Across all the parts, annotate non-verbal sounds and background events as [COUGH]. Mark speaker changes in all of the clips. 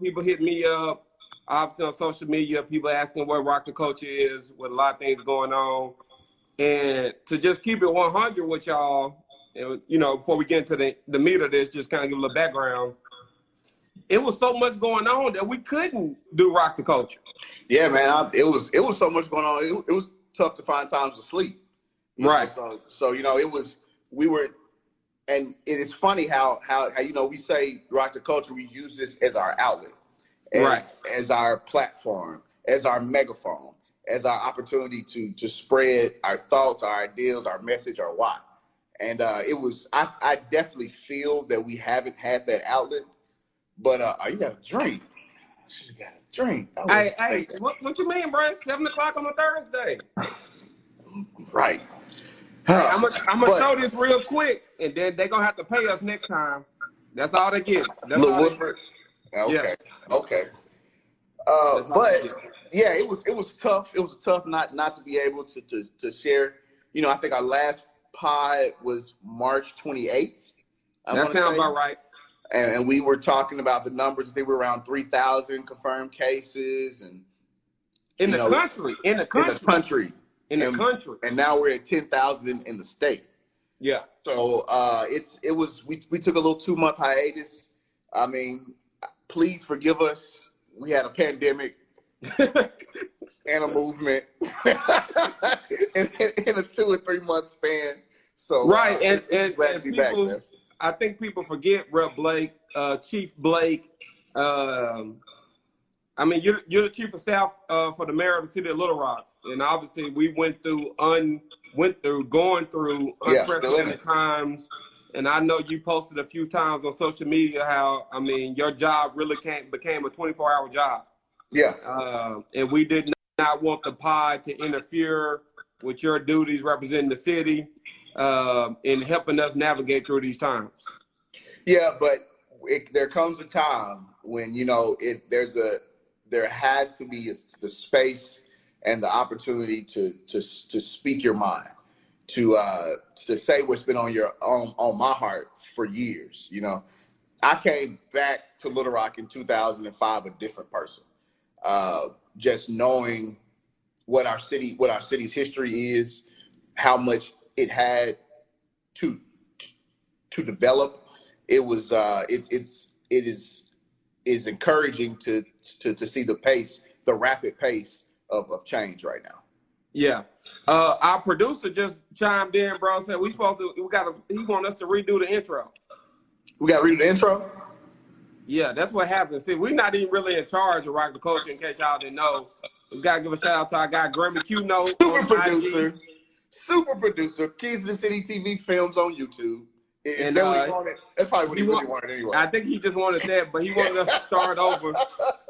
Speaker 1: people hit me up, obviously on social media, people asking what Rock the Culture is, with a lot of things going on. And to just keep it 100 with y'all, and, you know, before we get into the, the meat of this, just kind of give a little background. It was so much going on that we couldn't do Rock the Culture.
Speaker 2: Yeah, man. I, it was it was so much going on. It, it was tough to find times to sleep.
Speaker 1: Right.
Speaker 2: So, so you know, it was we were, and it's funny how how how you know we say rock the culture. We use this as our outlet, as,
Speaker 1: right,
Speaker 2: as our platform, as our megaphone, as our opportunity to to spread our thoughts, our ideas, our message, our why. And uh, it was I I definitely feel that we haven't had that outlet, but uh, you got a drink. She got a drink.
Speaker 1: Hey, hey, what, what you mean, bro? Seven o'clock on a Thursday.
Speaker 2: Right.
Speaker 1: I'm gonna I'm gonna show this real quick, and then they're gonna have to pay us next time. That's all they get. That's all
Speaker 2: Woodford. Okay. Yeah. Okay. Uh, but yeah, it was it was tough. It was tough not not to be able to to to share. You know, I think our last pod was March 28th.
Speaker 1: I that sounds about right.
Speaker 2: And, and, we were talking about the numbers. They were around 3,000 confirmed cases, and
Speaker 1: in the know, country, in the country,
Speaker 2: in the country,
Speaker 1: in
Speaker 2: and,
Speaker 1: the country.
Speaker 2: And now we're at 10,000 in the state.
Speaker 1: Yeah.
Speaker 2: So uh, it's it was we we took a little two month hiatus. I mean, please forgive us. We had a pandemic [LAUGHS] and a movement [LAUGHS] in, in, a two or three month span. So
Speaker 1: right, uh, and, and, and people, back, I think people forget Rep Blake, uh, Chief Blake. Um, I mean, you're you're the chief of staff uh, for the mayor of the city of Little Rock and obviously we went through un went through going through unprecedented yeah, times. And I know you posted a few times on social media how I mean your job really came became a 24 hour job.
Speaker 2: Yeah.
Speaker 1: Uh, and we did not want the pod to interfere with your duties representing the city uh, in helping us navigate through these times.
Speaker 2: Yeah, but it, there comes a time when you know it. There's a there has to be a, the space and the opportunity to to to speak your mind, to uh, to say what's been on your on on my heart for years. You know, I came back to Little Rock in 2005 a different person. Uh, just knowing what our city what our city's history is, how much it had to to develop. It was uh, it's it's it is is encouraging to to to see the pace, the rapid pace of, of change right now.
Speaker 1: Yeah. Uh, our producer just chimed in, bro. Said we supposed to. We got to. He want us to redo the intro.
Speaker 2: We got to redo the intro.
Speaker 1: Yeah, that's what happened. See, we're not even really in charge of rock the culture. In case y'all didn't know, we gotta give a shout out to our guy Grammy Q Note,
Speaker 2: super producer, IG. super producer, Keys to the City TV films on YouTube. and that uh, that's probably what he, he really wanted anyway. I
Speaker 1: think he just wanted that, but he wanted us to start over [LAUGHS]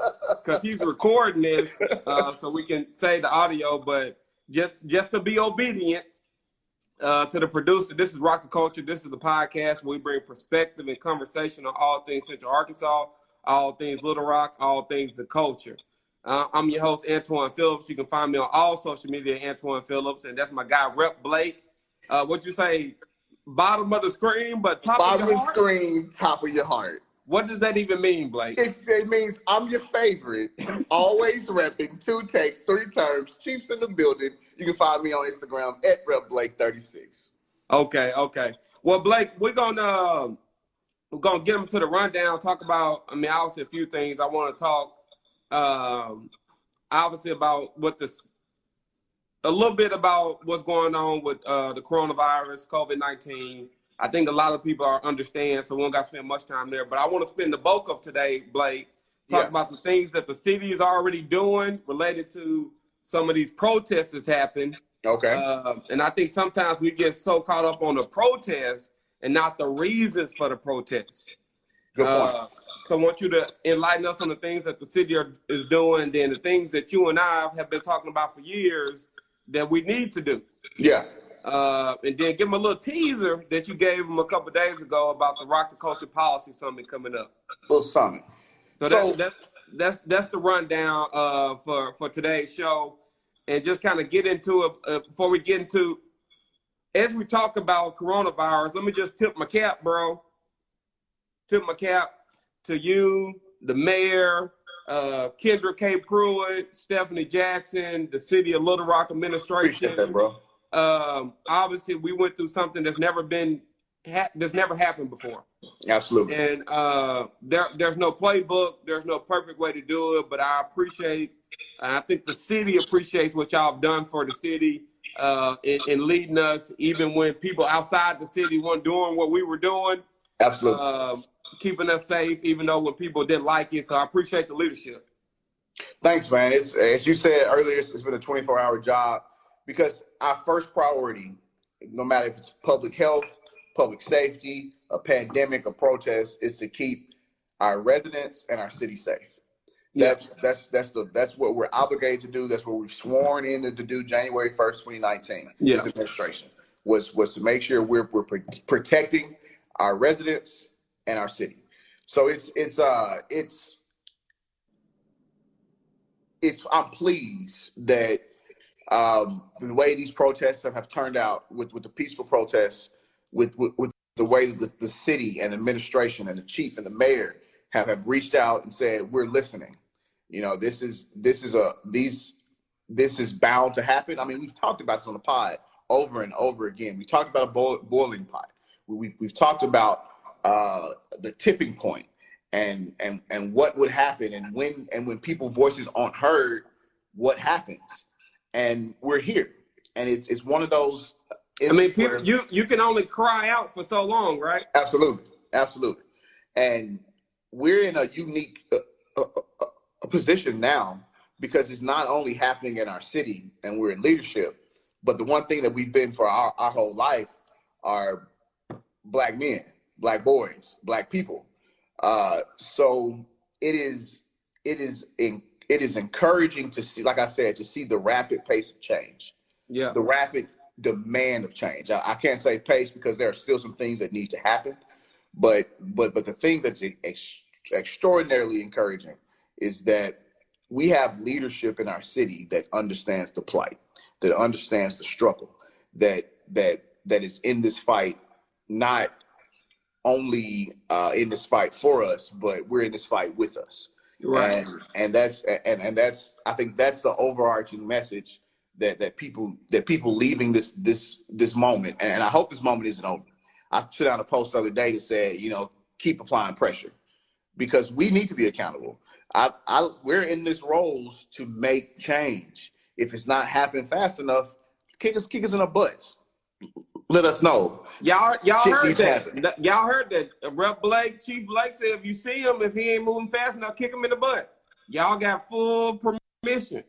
Speaker 1: because he's recording this uh, so we can say the audio. But just just to be obedient uh, to the producer, this is Rock the Culture. This is the podcast where we bring perspective and conversation on all things Central Arkansas, all things Little Rock, all things the culture. Uh, I'm your host, Antoine Phillips. You can find me on all social media, Antoine Phillips, and that's my guy, Rep Blake. Uh, what you say? Bottom of the screen, but top
Speaker 2: bottom
Speaker 1: of
Speaker 2: the screen, top of your heart.
Speaker 1: What does that even mean, Blake?
Speaker 2: It, it means I'm your favorite. Always repping two takes, three terms. Chiefs in the building. You can find me on Instagram at Rep Blake 36.
Speaker 1: Okay, okay. Well, Blake, we're gonna uh, we're gonna get them to the rundown. Talk about. I mean, obviously a few things. I want to talk. Um, obviously about what this. A little bit about what's going on with uh, the coronavirus, COVID nineteen I think a lot of people are understand, so we don't got to spend much time there. But I want to spend the bulk of today, Blake, talk yeah. about the things that the city is already doing related to some of these protests that's happened.
Speaker 2: Okay.
Speaker 1: Uh, and I think sometimes we get so caught up on the protests and not the reasons for the protests.
Speaker 2: Good point. Uh,
Speaker 1: so I want you to enlighten us on the things that the city are, is doing, then the things that you and I have been talking about for years that we need to do.
Speaker 2: Yeah.
Speaker 1: Uh, and then give them a little teaser that you gave them a couple days ago about the Rock the Culture Policy Summit coming up.
Speaker 2: Well, summit.
Speaker 1: So, so that's, that's that's that's the rundown uh, for for today's show, and just kind of get into it uh, before we get into as we talk about coronavirus. Let me just tip my cap, bro. Tip my cap to you, the mayor, uh, Kendra K. Pruitt, Stephanie Jackson, the city of Little Rock administration.
Speaker 2: Appreciate that, bro.
Speaker 1: Um, obviously, we went through something that's never been ha- that's never happened before.
Speaker 2: Absolutely.
Speaker 1: And uh, there, there's no playbook. There's no perfect way to do it. But I appreciate, and I think the city appreciates what y'all have done for the city uh, in, in leading us, even when people outside the city weren't doing what we were doing.
Speaker 2: Absolutely.
Speaker 1: Um, keeping us safe, even though when people didn't like it. So I appreciate the leadership.
Speaker 2: Thanks, man. It's as you said earlier, it's, it's been a 24 hour job because our first priority, no matter if it's public health, public safety, a pandemic, a protest, is to keep our residents and our city safe.
Speaker 1: Yeah.
Speaker 2: That's that's that's the that's what we're obligated to do. That's what we've sworn in to do January 1st, 2019.
Speaker 1: Yeah.
Speaker 2: This administration was was to make sure we're we're pro- protecting our residents and our city. So it's it's uh it's it's I'm pleased that um, the way these protests have, have turned out with, with the peaceful protests, with, with, with the way that the city and administration and the chief and the mayor have, have reached out and said, we're listening. You know, this is, this is a, these, this is bound to happen. I mean, we've talked about this on the pod over and over again. We talked about a boil, boiling pot. We, we've, we've talked about uh, the tipping point and, and, and what would happen and when, and when people voices aren't heard, what happens and we're here. And it's it's one of those.
Speaker 1: I mean, people, you you can only cry out for so long, right?
Speaker 2: absolutely, absolutely, and we're in a unique uh, uh, uh, uh, position now because it's not only happening in our city and we're in leadership, but the one thing that we've been for our, our whole life are black men, black boys, black people. Uh, so it is it is in, it is encouraging to see, like I said, to see the rapid pace of change,
Speaker 1: Yeah.
Speaker 2: the rapid demand of change. I, I can't say pace because there are still some things that need to happen, but but but the thing that's ex- extraordinarily encouraging is that we have leadership in our city that understands the plight, that understands the struggle, that that that is in this fight, not only uh, in this fight for us, but we're in this fight with us
Speaker 1: Right.
Speaker 2: and and that's and and that's I think that's the overarching message that that people that people leaving this this this moment, and I hope this moment isn't over. I put out a post the other day that said, you know, keep applying pressure because we need to be accountable. I, I we're in this roles to make change. If it's not happening fast enough, kick us kick us in the butts. Let us know.
Speaker 1: Y'all, y'all
Speaker 2: Shit
Speaker 1: heard that.
Speaker 2: happen.
Speaker 1: That- Y'all heard that. Uh, Rep Blake, Chief Blake said, if you see him, if he ain't moving fast enough, kick him in the butt. Y'all got full permission.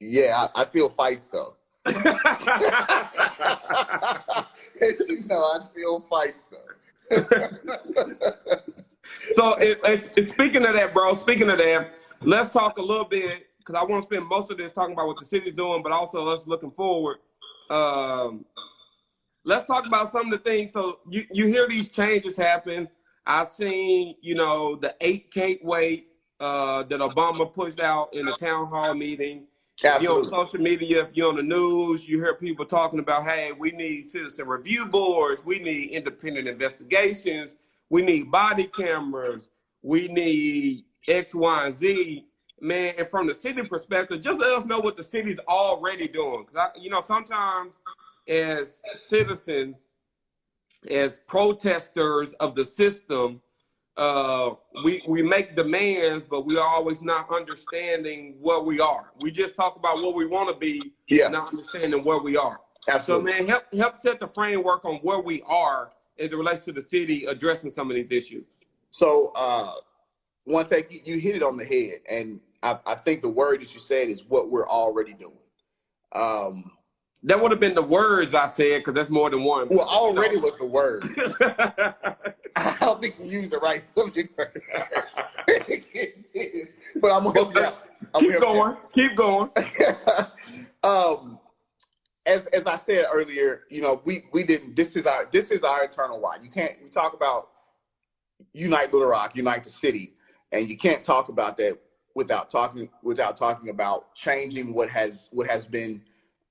Speaker 2: Yeah, I, I feel fights though. [LAUGHS] you know, I still fight stuff.
Speaker 1: so, it, it, it- speaking of that, bro, speaking of that, let's talk a little bit because I want to spend most of this talking about what the city's doing, but also us looking forward. Um, let's talk about some of the things. So, you, you hear these changes happen. I've seen, you know, the eight can't wait uh, that Obama pushed out in the town hall meeting. You're on social media, if you're on the news, you hear people talking about, hey, we need citizen review boards, we need independent investigations, we need body cameras, we need X, Y, and Z. Man, and from the city perspective, just let us know what the city's already doing. 'Cause I, you know, sometimes as citizens, as protesters of the system, uh, we we make demands, but we are always not understanding what we are. We just talk about what we want to be,
Speaker 2: Yeah.
Speaker 1: not understanding where we are.
Speaker 2: Absolutely.
Speaker 1: So, man, help help set the framework on where we are as it relates to the city addressing some of these issues.
Speaker 2: So, uh, one take, you, you hit it on the head, and I, I think the word that you said is what we're already doing. Um,
Speaker 1: That would have been the words I said because that's more than one.
Speaker 2: well, already was the word. [LAUGHS] [LAUGHS] I don't think you used the right subject word. [LAUGHS] But I'm gonna help you out. I'm
Speaker 1: Keep going. Keep going.
Speaker 2: um, as as I said earlier, you know, we we didn't. This is our this is our eternal why. You can't. We talk about unite Little Rock, unite the city, and you can't talk about that without talking without talking about changing what has what has been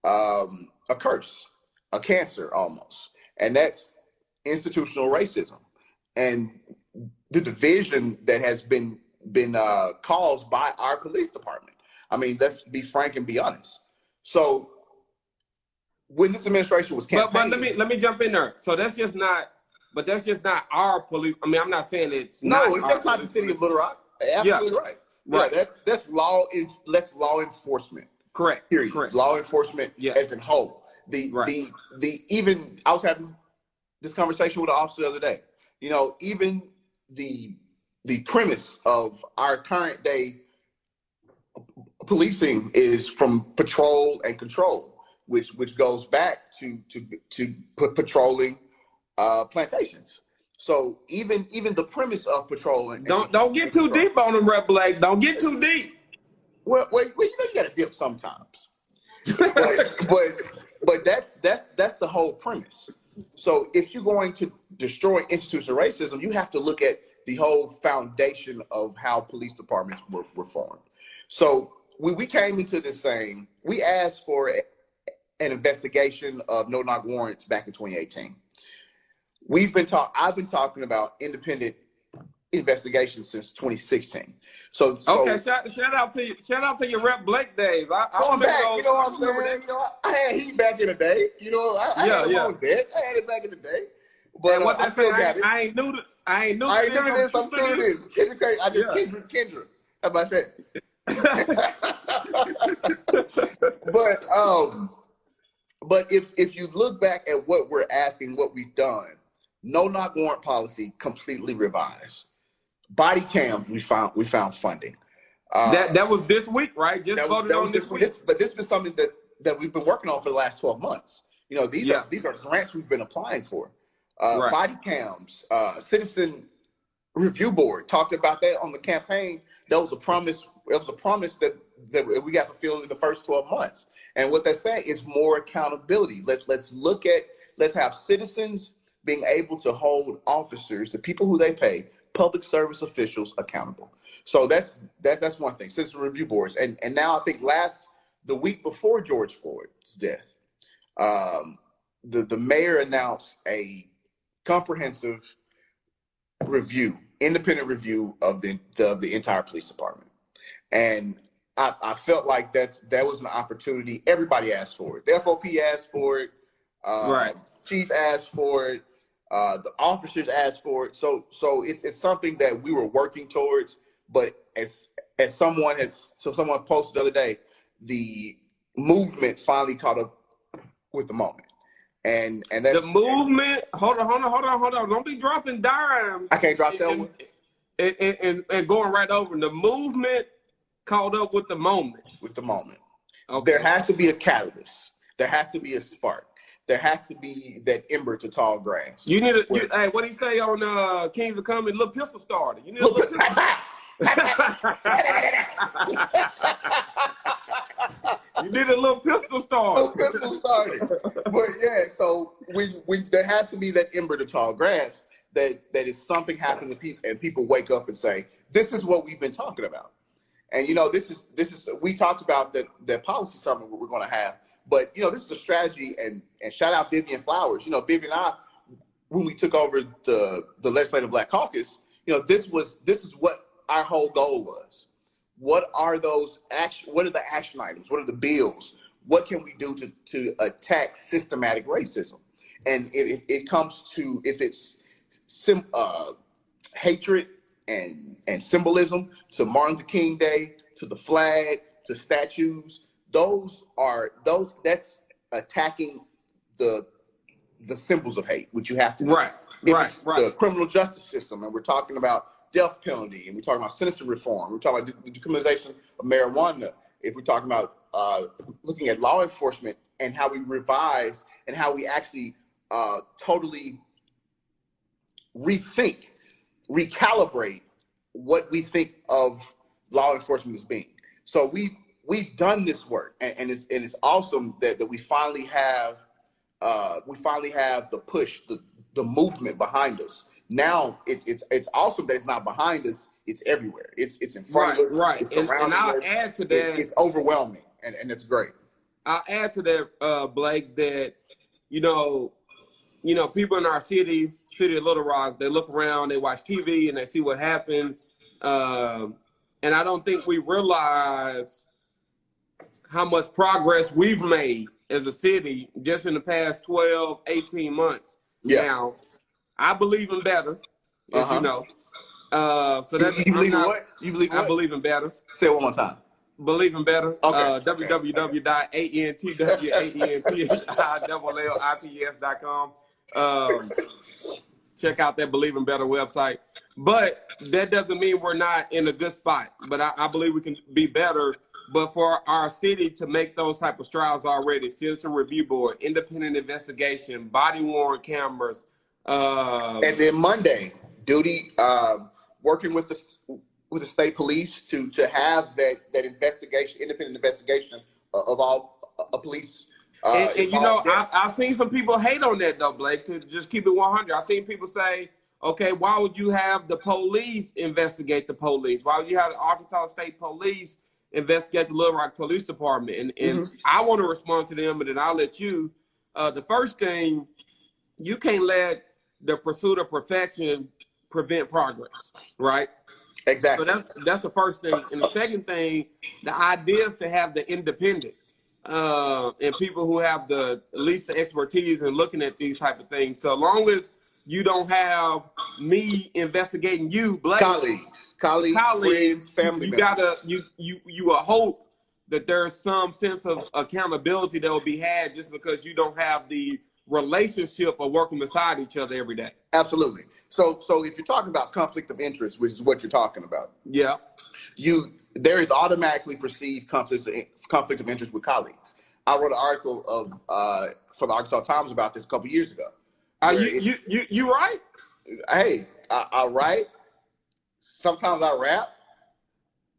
Speaker 2: um, a curse, a cancer almost, and that's institutional racism. And the division that has been been uh, caused by our police department. I mean, let's be frank and be honest. So when this administration was campaigning,
Speaker 1: but, but let me let me jump in there. So that's just not, but that's just not our police. I mean, I'm not saying it's
Speaker 2: no,
Speaker 1: not
Speaker 2: it's just not the city of Little Rock. Absolutely
Speaker 1: Yeah.
Speaker 2: right.
Speaker 1: Right.
Speaker 2: Yeah, that's that's law in that's law enforcement.
Speaker 1: Correct.
Speaker 2: Period.
Speaker 1: Correct.
Speaker 2: Law enforcement
Speaker 1: Yeah.
Speaker 2: as in whole. The
Speaker 1: Right.
Speaker 2: the the even I was having this conversation with an officer the other day. You know, even the the premise of our current day policing is from patrol and control, which which goes back to to to patrolling uh, plantations. So even even the premise of patrolling.
Speaker 1: Don't don't get too deep on them, Rep Blake. Don't get too deep.
Speaker 2: Well, well, well you know you got to dip sometimes, but [LAUGHS] but but that's that's that's the whole premise. So if you're going to destroy institutional racism, you have to look at the whole foundation of how police departments were, were formed. So we, we came into this saying we asked for a, an investigation of no knock warrants back in 2018. We've been talk I've been talking about independent investigation since 2016. So, so
Speaker 1: Okay, shout, shout out to you. Shout out to your Rep Blake days. I, I
Speaker 2: Going back,
Speaker 1: those-
Speaker 2: you know what I'm saying? You know, I had heat back in the day. You know, I, I
Speaker 1: Yeah,
Speaker 2: had
Speaker 1: yeah.
Speaker 2: set. I had it back in the day. But uh,
Speaker 1: what
Speaker 2: I still
Speaker 1: say, I, ain't-
Speaker 2: it.
Speaker 1: I ain't new to. I ain't new
Speaker 2: I ain't doing this. I'm doing this. Kendra, I did
Speaker 1: Yeah.
Speaker 2: Kendra, Kendra. How about that? [LAUGHS] but um, but if if you look back at what we're asking, what we've done, no knock warrant policy completely revised. Body cams, we found we found funding. Uh,
Speaker 1: that that was this week, right? Just
Speaker 2: that was,
Speaker 1: voted
Speaker 2: that
Speaker 1: on
Speaker 2: was
Speaker 1: this
Speaker 2: this,
Speaker 1: week.
Speaker 2: this, but this been something that that we've been working on for the last 12 months. You know, these
Speaker 1: Yeah.
Speaker 2: are these are grants we've been applying for. Uh,
Speaker 1: Right.
Speaker 2: Body cams, uh, citizen review board talked about that on the campaign. That was a promise. It was a promise that that we got fulfilled in the first 12 months. And what they're saying is more accountability. Let's let's look at let's have citizens being able to hold officers, the people who they pay, public service officials accountable. So that's that's that's one thing. Citizen review boards, and and now I think last the week before George Floyd's death, um, the the mayor announced a comprehensive review, independent review of the the, the entire police department, and I, I felt like that's that was an opportunity. Everybody asked for it. The FOP asked for it. Um,
Speaker 1: Right.
Speaker 2: Chief asked for it. Uh, the officers asked for it. So so it's it's something that we were working towards. But as as someone has so someone posted the other day, the movement finally caught up with the moment. And and that's
Speaker 1: the movement. Hold on, hold on, hold on, hold on. Don't be dropping dimes.
Speaker 2: I can't drop that
Speaker 1: and,
Speaker 2: one.
Speaker 1: and, and, and, and going right over the movement caught up with the moment.
Speaker 2: With the moment.
Speaker 1: Okay.
Speaker 2: There has to be a catalyst. There has to be a spark. There has to be that ember to tall grass.
Speaker 1: you need a you, hey, what do you say on uh Kings of Comedy? Little pistol starter. You need a little pistol. [LAUGHS] you need a little pistol starter.
Speaker 2: pistol started. But yeah, so when when there has to be that ember to tall grass, that that is something happening to people and people wake up and say, This is what we've been talking about. And you know, this is this is we talked about that that policy summit we're gonna have, but you know, this is a strategy and and shout out Vivian Flowers. You know, Vivian and I when we took over the the legislative black caucus, you know, this was this is what our whole goal was. What are those action what are the action items? What are the bills? What can we do to to attack systematic racism? And it, it, comes to if it's sim, uh, hatred and and symbolism to Martin Luther King Day, to the flag, to statues. Those are those that's attacking the the symbols of hate, which you have to.
Speaker 1: Right, right, right.
Speaker 2: The criminal justice system, and we're talking about death penalty, and we're talking about sentencing reform. We're talking about the decriminalization of marijuana. If we're talking about uh, looking at law enforcement and how we revise and how we actually uh, totally rethink, recalibrate what we think of law enforcement as being. So we've we've done this work, and, and it's and it's awesome that, that we finally have uh, we finally have the push, the the movement behind us. Now it's it's it's awesome that it's not behind us; it's everywhere. It's it's in front
Speaker 1: Right,
Speaker 2: of us.
Speaker 1: right.
Speaker 2: It's
Speaker 1: And, and I'll
Speaker 2: us.
Speaker 1: add to that.
Speaker 2: it's overwhelming, and, and it's great.
Speaker 1: I'll add to that, uh, Blake, that you know you know, people in our city, city of Little Rock, they look around, they watch TV, and they see what happened. Um, and I don't think we realize how much progress we've made as a city just in the past 12, 18 months.
Speaker 2: Yeah.
Speaker 1: Now, I believe in better, as
Speaker 2: Uh-huh.
Speaker 1: you know. Uh, so that
Speaker 2: you, you believe
Speaker 1: I'm
Speaker 2: in
Speaker 1: not-
Speaker 2: what? You believe
Speaker 1: I
Speaker 2: what?
Speaker 1: believe in better.
Speaker 2: Say it one more time.
Speaker 1: Believe in better.
Speaker 2: Okay.
Speaker 1: Uh, www.antoinephillips.com. Um, check out that Believe in Better website. But that doesn't mean we're not in a good spot. But I, I believe we can be better. But for our city to make those type of strides already, citizen review board, independent investigation, body worn cameras, uh,
Speaker 2: And then Monday, duty um, working with the with the state police to to have that that investigation, independent investigation of, of all uh, police. Uh,
Speaker 1: and, and you know, I, I've seen some people hate on that though, Blake. To just keep it one hundred, I've seen people say, "Okay, why would you have the police investigate the police? Why would you have the Arkansas State Police investigate the Little Rock Police Department?" And and
Speaker 2: Mm-hmm.
Speaker 1: I want to respond to them, but then I'll let you. Uh, the first thing, you can't let the pursuit of perfection prevent progress, right?
Speaker 2: Exactly.
Speaker 1: So that's that's the first thing. And the second thing, the idea is to have the independent uh, and people who have the at least the expertise in looking at these type of things. So long as you don't have me investigating you, Blake,
Speaker 2: colleagues, colleagues,
Speaker 1: colleagues,
Speaker 2: friends, family
Speaker 1: you
Speaker 2: members.
Speaker 1: gotta you you you will hope that there's some sense of accountability that will be had just because you don't have the relationship of working beside each other every day.
Speaker 2: Absolutely. So, so if you're talking about conflict of interest, which is what you're talking about,
Speaker 1: Yeah.
Speaker 2: you there is automatically perceived conflict conflict of interest with colleagues. I wrote an article of uh, for the Arkansas Times about this a couple years ago.
Speaker 1: Are you,
Speaker 2: it-
Speaker 1: you you you right?
Speaker 2: hey, I, I write. Sometimes I rap.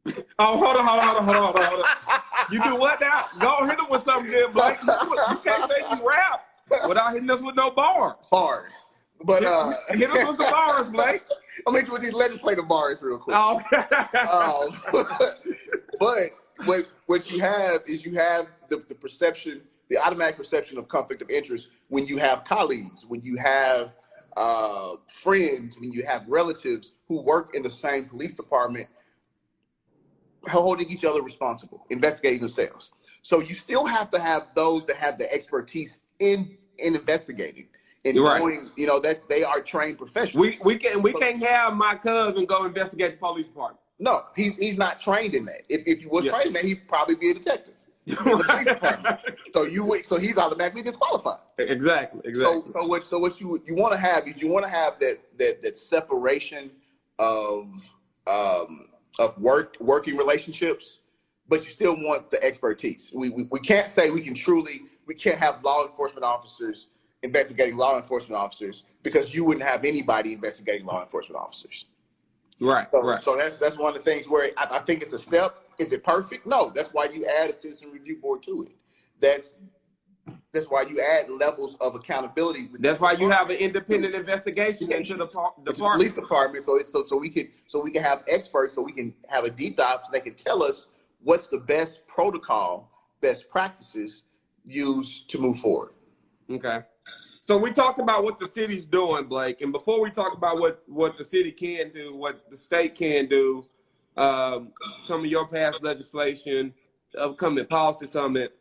Speaker 2: [LAUGHS]
Speaker 1: Oh, hold on, hold on, hold on, hold on, hold on. You do what now? Go hit him with something there, Blake. You can't say you rap without hitting us with no bars.
Speaker 2: bars. But uh, [LAUGHS]
Speaker 1: hit us with some bars, Blake.
Speaker 2: I'll hit you with these legislative bars real quick.
Speaker 1: Oh. [LAUGHS]
Speaker 2: Um, but what what you have is you have the, the perception, the automatic perception of conflict of interest when you have colleagues, when you have uh, friends, when you have relatives who work in the same police department, holding each other responsible, investigating themselves. So you still have to have those that have the expertise in in investigating and
Speaker 1: Right.
Speaker 2: knowing, you know, that's they are trained professionals.
Speaker 1: we we can we can't have my cousin go investigate the police department.
Speaker 2: No, he's he's not trained in that. If if he was
Speaker 1: Yeah.
Speaker 2: trained in that, he'd probably be a detective. The police department. So you would- so he's automatically disqualified.
Speaker 1: exactly,
Speaker 2: So
Speaker 1: exactly.
Speaker 2: so what so what you you want to have is you want to have that that that separation of um of work working relationships, but you still want the expertise. We, we we can't say we can truly we can't have law enforcement officers investigating law enforcement officers because you wouldn't have anybody investigating law enforcement officers.
Speaker 1: right,
Speaker 2: So,
Speaker 1: right.
Speaker 2: so that's that's one of the things where I, I think it's a step. Is it perfect? No. That's why you add a citizen review board to it. That's that's why you add levels of accountability.
Speaker 1: That's why you have an independent investigation into the
Speaker 2: police
Speaker 1: department.
Speaker 2: So it's so so we can so we can have experts so we can have a deep dive so they can tell us what's the best protocol, best practices used to move forward.
Speaker 1: Okay. So we talked about what the city's doing, Blake, and before we talk about what what the city can do, what the state can do, um, some of your past legislation, the upcoming policy summit.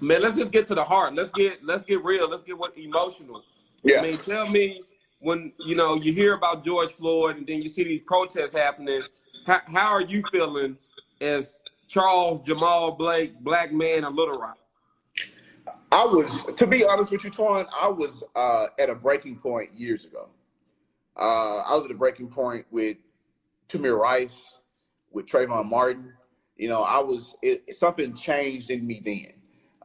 Speaker 1: Man, let's just get to the heart. Let's get let's get real. Let's get what emotional. Yeah. I mean, tell me when you know you hear about George Floyd and then you see these protests happening. How, how are you feeling as Charles Jamal Blake, black man of Little Rock?
Speaker 2: I was, to be honest with you, Twan, I was uh, at a breaking point years ago. Uh, I was at a breaking point with Tamir Rice, with Trayvon Martin. You know, I was it, something changed in me then,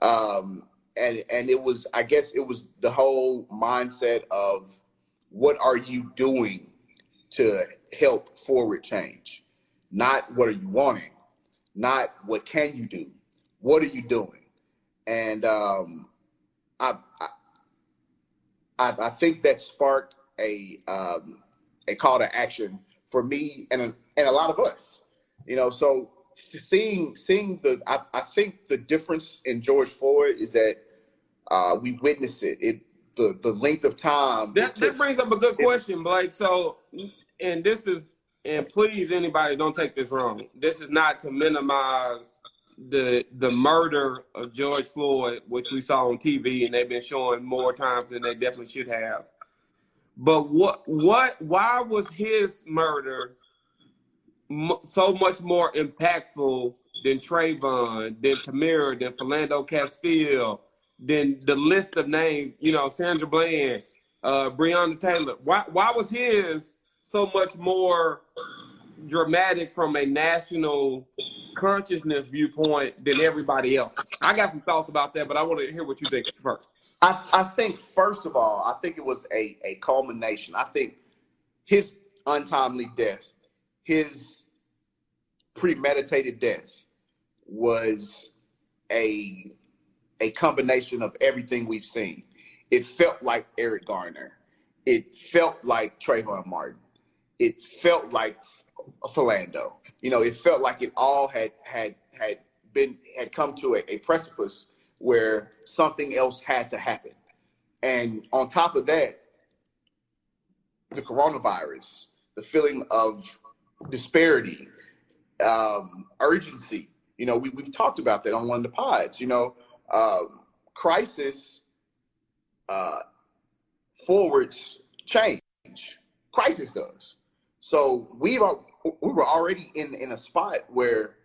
Speaker 2: um, and and it was, I guess, it was the whole mindset of what are you doing to help forward change, not what are you wanting, not what can you do, what are you doing and um, I, I I think that sparked a um, a call to action for me and and a lot of us. You know, so seeing seeing the I, I think the difference in George Floyd is that uh, we witness it. It the the length of time.
Speaker 1: That that brings up a good question, Blake. So, and this is, and please, anybody, don't take this wrong. This is not to minimize the the murder of George Floyd, which we saw on TV, and they've been showing more times than they definitely should have. But what what why was his murder so much more impactful than Trayvon, than Tamir, than Philando Castile, than the list of names, you know, Sandra Bland, uh, Breonna Taylor. Why why was his so much more dramatic from a national consciousness viewpoint than everybody else? I got some thoughts about that, but I want to hear what you think first.
Speaker 2: I, I think first of all, I think it was a, a culmination. I think his untimely death, his premeditated death was a a combination of everything we've seen. It felt like Eric Garner. It felt like Trayvon Martin. It felt like Philando. You know, it felt like it all had had had been had come to a, a precipice where something else had to happen. And on top of that, the coronavirus, the feeling of disparity, um, urgency. You know, we, we've talked about that on one of the pods. You know, um, crisis uh, forwards change. Crisis does. So we are we were already in in a spot where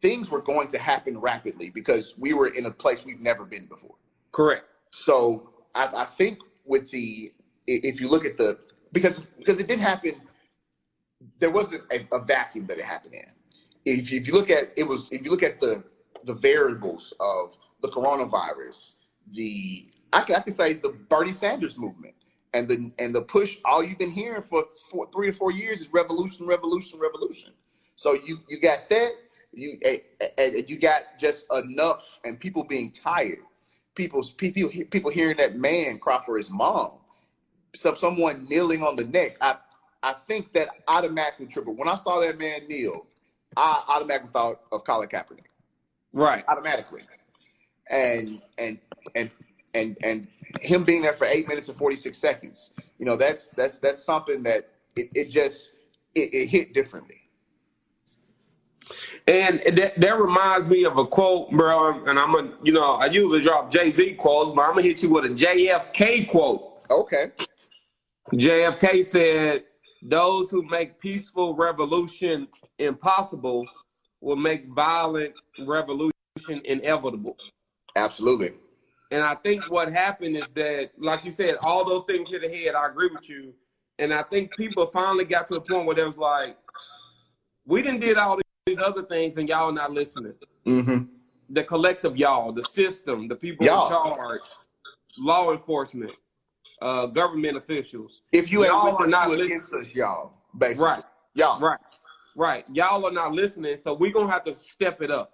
Speaker 2: things were going to happen rapidly because we were in a place we've never been before.
Speaker 1: Correct.
Speaker 2: So I, I think with the if you look at the because because it didn't happen, there wasn't a, a vacuum that it happened in. If you, if you look at it was if you look at the the variables of the coronavirus, the I can, I can say the Bernie Sanders movement and the and the push. All you've been hearing for four, three or four years is revolution, revolution, revolution. So you you got that you and you got just enough and people being tired people's people people hearing that man cry for his mom some someone kneeling on the neck i i think that automatically triggered when i saw that man kneel i automatically thought of colin kaepernick
Speaker 1: right
Speaker 2: automatically and and and and and him being there for eight minutes and 46 seconds you know that's that's that's something that it, it just it, it hit differently
Speaker 1: and that, that reminds me of a quote, bro. And I'm gonna, you know, I usually drop Jay Z quotes, but I'm gonna hit you with a JFK quote.
Speaker 2: Okay.
Speaker 1: JFK said, "Those who make peaceful revolution impossible will make violent revolution inevitable."
Speaker 2: Absolutely.
Speaker 1: And I think what happened is that, like you said, all those things hit ahead. I agree with you. And I think people finally got to the point where they was like, we didn't did all these other things and y'all not listening.
Speaker 2: Mm-hmm.
Speaker 1: The collective y'all, the system, the people y'all. in charge, law enforcement, uh, government officials.
Speaker 2: If you y'all are not against us, y'all, basically.
Speaker 1: Right.
Speaker 2: Y'all.
Speaker 1: Right. Right. Y'all are not listening, so we're gonna have to step it up.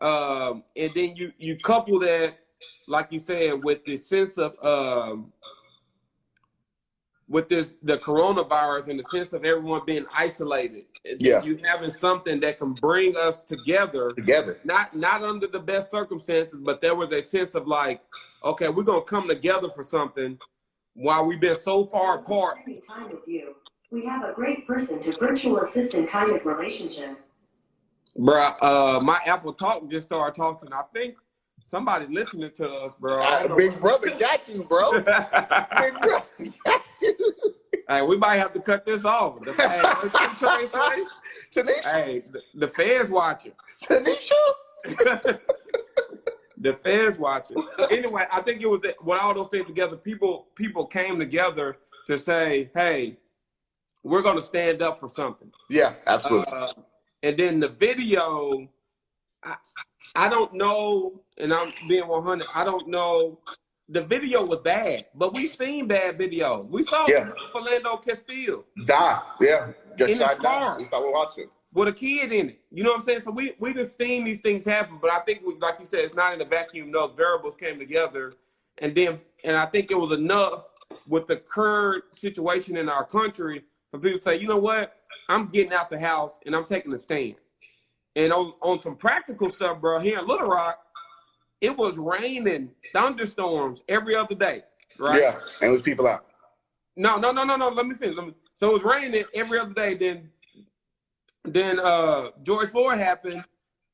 Speaker 1: Um, and then you you couple that, like you said, with the sense of um, with this the coronavirus and the sense of everyone being isolated
Speaker 2: yeah.
Speaker 1: you having something that can bring us together
Speaker 2: together
Speaker 1: not not under the best circumstances but there was a sense of like okay we're gonna come together for something while we've been so far apart
Speaker 3: time with you we have a great person to virtual assistant kind of relationship
Speaker 1: bruh uh my apple talk just started talking i think Somebody listening to us, bro.
Speaker 2: Uh, big brother got you, bro. [LAUGHS] big brother got you.
Speaker 1: Hey, we might have to cut this off. The, hey, [LAUGHS] Tanisha? Hey, the, the fans watching.
Speaker 2: Tanisha? [LAUGHS]
Speaker 1: the fans watching. Anyway, I think it was that, when all those things together, people people came together to say, "Hey, we're going to stand up for something."
Speaker 2: Yeah, absolutely. Uh,
Speaker 1: and then the video, I, I don't know, and I'm being 100. I don't know. The video was bad, but we seen bad video. We saw yeah. Philando Castile
Speaker 2: die. Yeah,
Speaker 1: just in his car.
Speaker 2: We saw watching
Speaker 1: with a kid in it. You know what I'm saying? So we we just seen these things happen, but I think, like you said, it's not in a vacuum. Those variables came together, and then and I think it was enough with the current situation in our country for people to say, you know what, I'm getting out the house and I'm taking a stand. And on, on some practical stuff, bro, here in Little Rock, it was raining thunderstorms every other day. right?
Speaker 2: Yeah, and it was people out.
Speaker 1: No, no, no, no, no. Let me finish. Let me, so it was raining every other day. Then, then uh George Floyd happened,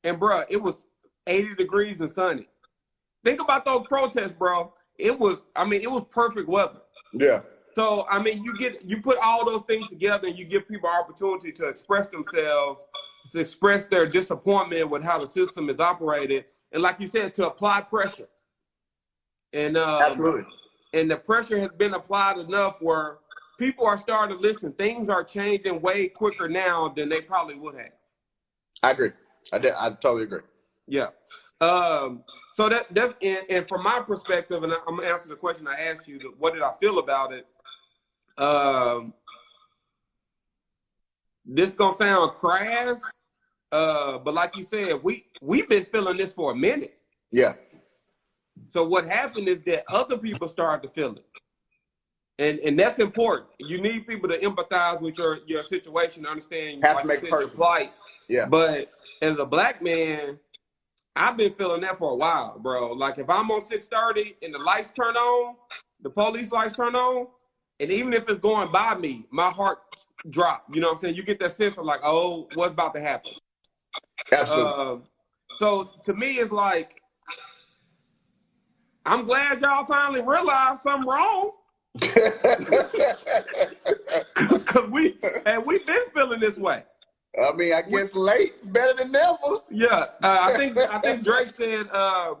Speaker 1: and bruh, it was 80 degrees and sunny. Think about those protests, bro. It was, I mean, it was perfect weather.
Speaker 2: Yeah,
Speaker 1: So I mean, you get you put all those things together, and you give people opportunity to express themselves, to express their disappointment with how the system is operated, and like you said, to apply pressure. And uh,
Speaker 2: absolutely.
Speaker 1: and the pressure has been applied enough where people are starting to listen. Things are changing way quicker now than they probably would have.
Speaker 2: I agree. I, de- I totally agree.
Speaker 1: Yeah. Um, so that that and, and from my perspective, and I'm gonna answer the question I asked you. What did I feel about it? Um, this gonna sound crass, uh, but like you said, we we've been feeling this for a minute.
Speaker 2: Yeah,
Speaker 1: So what happened is that other people started to feel it. And and that's important. You need people to empathize with your, your situation, understand
Speaker 2: Have to make
Speaker 1: you your plight.
Speaker 2: yeah,
Speaker 1: But as a black man, I've been feeling that for a while, bro. Like if I'm on 630 and the lights turn on, the police lights turn on, and even if it's going by me, my heart drop. You know what I'm saying? You get that sense of like, oh, what's about to happen?
Speaker 2: absolutely.
Speaker 1: Um, so to me, it's like, I'm glad y'all finally realized something wrong. Cause, 'cause we and we've been feeling this way.
Speaker 2: I mean, I guess late's better than never.
Speaker 1: Yeah, uh, I think I think Drake said, uh,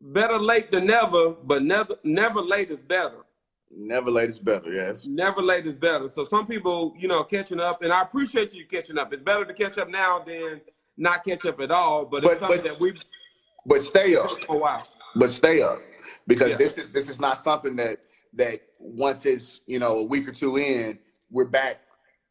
Speaker 1: "Better late than never, but never never late is better.
Speaker 2: Never late is better. Yes.
Speaker 1: Never late is better." So some people, you know, catching up, and I appreciate you catching up. It's better to catch up now than not catch up at all. But it's
Speaker 2: But-
Speaker 1: something
Speaker 2: but-
Speaker 1: that we
Speaker 2: But stay up.
Speaker 1: oh wow,
Speaker 2: But stay up because
Speaker 1: Yeah.
Speaker 2: this is this is not something that that once it's you know a week or two in, we're back